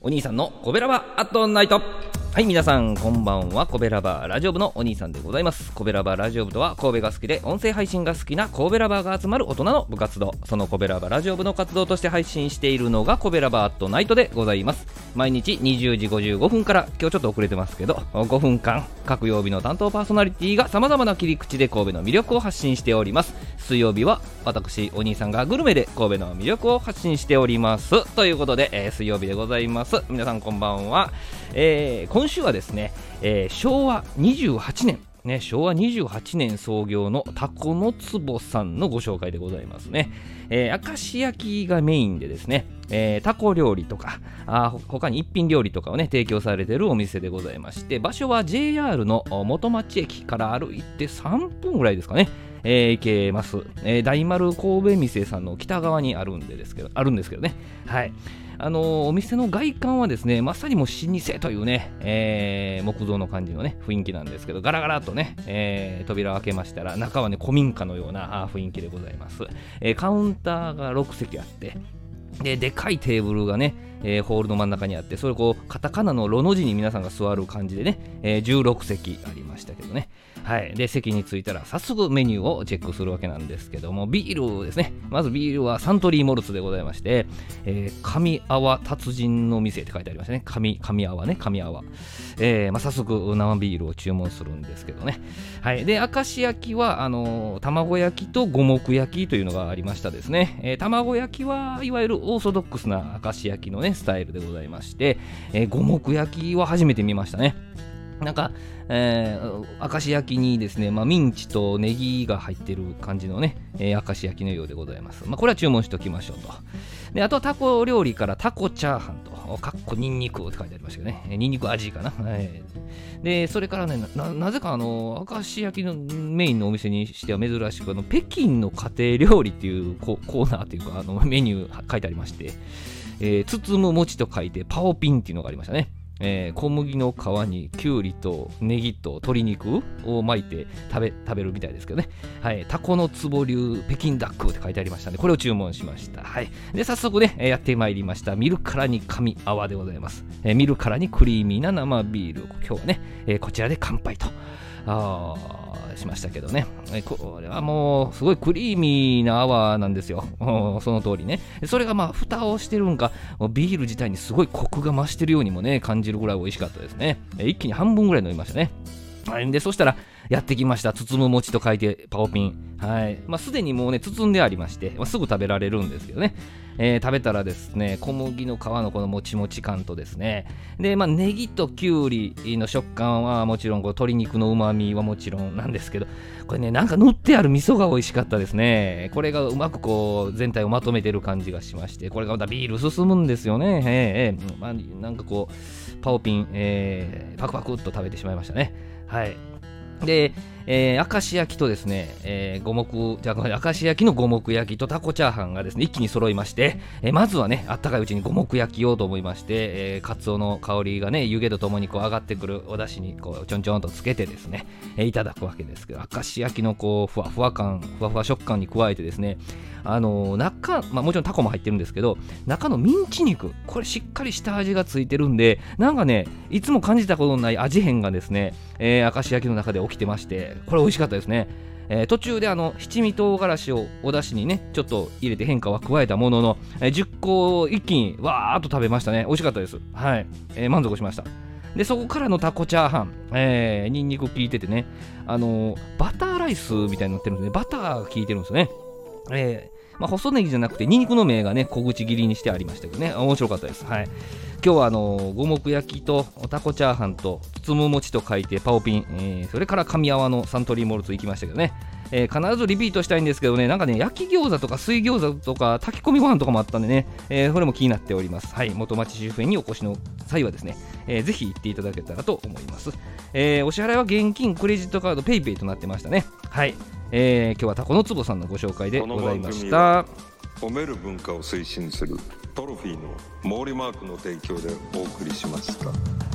お兄さんのコベラバアットナイト。はい皆さんこんばんは。コベラバーラジオ部のお兄さんでございます。コベラバーラジオ部とは神戸が好きで音声配信が好きな神戸ラバーが集まる大人の部活動。そのコベラバーラジオ部の活動として配信しているのがコベラバーアットナイトでございます。毎日20時55分から今日ちょっと遅れてますけど5分間各曜日の担当パーソナリティが様々な切り口で神戸の魅力を発信しております。水曜日は私お兄さんがグルメで神戸の魅力を発信しております。ということで、えー、水曜日でございます。皆さんこんばんは、えー、今週はですね、えー、昭和28年ね、昭和28年創業のタコの壺さんのご紹介でございますね。えー、明石焼きがメインでですね、えー、タコ料理とかあ他に一品料理とかをね提供されているお店でございまして場所は JR の元町駅から歩いて3分ぐらいですかね、えー、行けます、えー、大丸神戸店さんの北側にあるんでですけどあるんですけどね。はい。あのお店の外観はですねまさにもう老舗というね、えー、木造の感じのね雰囲気なんですけどガラガラとね、えー、扉を開けましたら中はね古民家のような雰囲気でございます、えー、カウンターが6席あってででかいテーブルがね、えー、ホールの真ん中にあってそれこうカタカナのロの字に皆さんが座る感じでね、えー、16席ありましたけどね。はい、で席に着いたら早速メニューをチェックするわけなんですけどもビールですね。まずビールはサントリーモルツでございまして、えー、神泡達人の店って書いてありましたね。神神泡ね。神泡、えーまあ、早速生ビールを注文するんですけどね。はい。で明石焼きはあのー、卵焼きと五目焼きというのがありましたですね、えー、卵焼きはいわゆるオーソドックスな明石焼きのねスタイルでございまして、えー、五目焼きは初めて見ましたね。なんか、えー、明石焼きにですね、まあ、ミンチとネギが入ってる感じのね、えー、明石焼きのようでございます。まあ、これは注文しておきましょうと。で、あとはタコ料理からタコチャーハンと、かっこニンニクって書いてありましたけどね、ニンニク味かな。はい、で、それからねな、なぜかあの、明石焼きのメインのお店にしては珍しく、あの北京の家庭料理っていうコーナーっていうか、あのメニュー書いてありまして、えー、包む餅と書いてパオピンっていうのがありましたね。えー、小麦の皮にきゅうりとネギと鶏肉を巻いて食べ食べるみたいですけどね、はい、タコの壺流北京ダックって書いてありましたのでこれを注文しました、はい、で早速ねやってまいりました。見るからに神泡でございます、えー、見るからにクリーミーな生ビール。今日はね、えー、こちらで乾杯と。あしましたけどね。これはもうすごいクリーミーな泡なんですよ。その通りね。それがまあ蓋をしてるんか、ビール自体にすごいコクが増してるようにもね、感じるぐらい美味しかったですね。一気に半分ぐらい飲みましたね。で、そしたら、やってきました。包む餅と書いてパオピン。はい。まあ、すでにもうね、包んでありまして、まあ、すぐ食べられるんですけどね。えー、食べたらですね、小麦の皮のこのもちもち感とですね、で、まあ、ネギときゅうりの食感はもちろん、こう鶏肉のうまみはもちろんなんですけど、これね、なんか塗ってある味噌が美味しかったですね。これがうまくこう、全体をまとめてる感じがしまして、これがまたビール進むんですよね。えー、えー、まあ、なんかこう、パオピン、えー、パクパクっと食べてしまいましたね。はい。で、えー、明石焼きとですね、えー、五目、じゃあ、明石焼きの五目焼きとタコチャーハンがですね、一気に揃いまして、えー、まずはね、あったかいうちに五目焼きをと思いまして、えー、カツオの香りがね、湯気とともにこう上がってくるお出汁にこうちょんちょんとつけてですね、えー、いただくわけですけど、明石焼きのこう、ふわふわ感、ふわふわ食感に加えてですね、あのー、中、まあもちろんタコも入ってるんですけど、中のミンチ肉、これしっかりした味がついてるんで、なんかね、いつも感じたことのない味変がですね、えー、明石焼きの中で起きてまして、これ美味しかったですね。えー、途中であの七味唐辛子をお出汁にねちょっと入れて変化は加えたものの、えー、10個を一気にわーっと食べましたね。美味しかったです。はい、えー、満足しました。でそこからのタコチャーハン、えー、ニンニク効いててね。あのー、バターライスみたいになってるんですね。バターが効いてるんですね。えーまあ、細ネギじゃなくてニンニクの芽がね小口切りにしてありましたけどね。面白かったです。はい。今日はあの五目焼きとタコチャーハンと包む餅と書いてパオピン、えー、それから神泡のサントリーモルツ行きましたけどね、えー、必ずリピートしたいんですけどね。なんかね焼き餃子とか水餃子とか炊き込みご飯とかもあったんでね、えー、それも気になっております。はい。元町周辺にお越しの際はですね、えー、ぜひ行っていただけたらと思います、えー、お支払いは現金クレジットカード PayPay となってましたね。はい、えー、今日はタコのつぼさんのご紹介でございました褒める文化を推進するトロフィーの毛利マークの提供でお送りしました。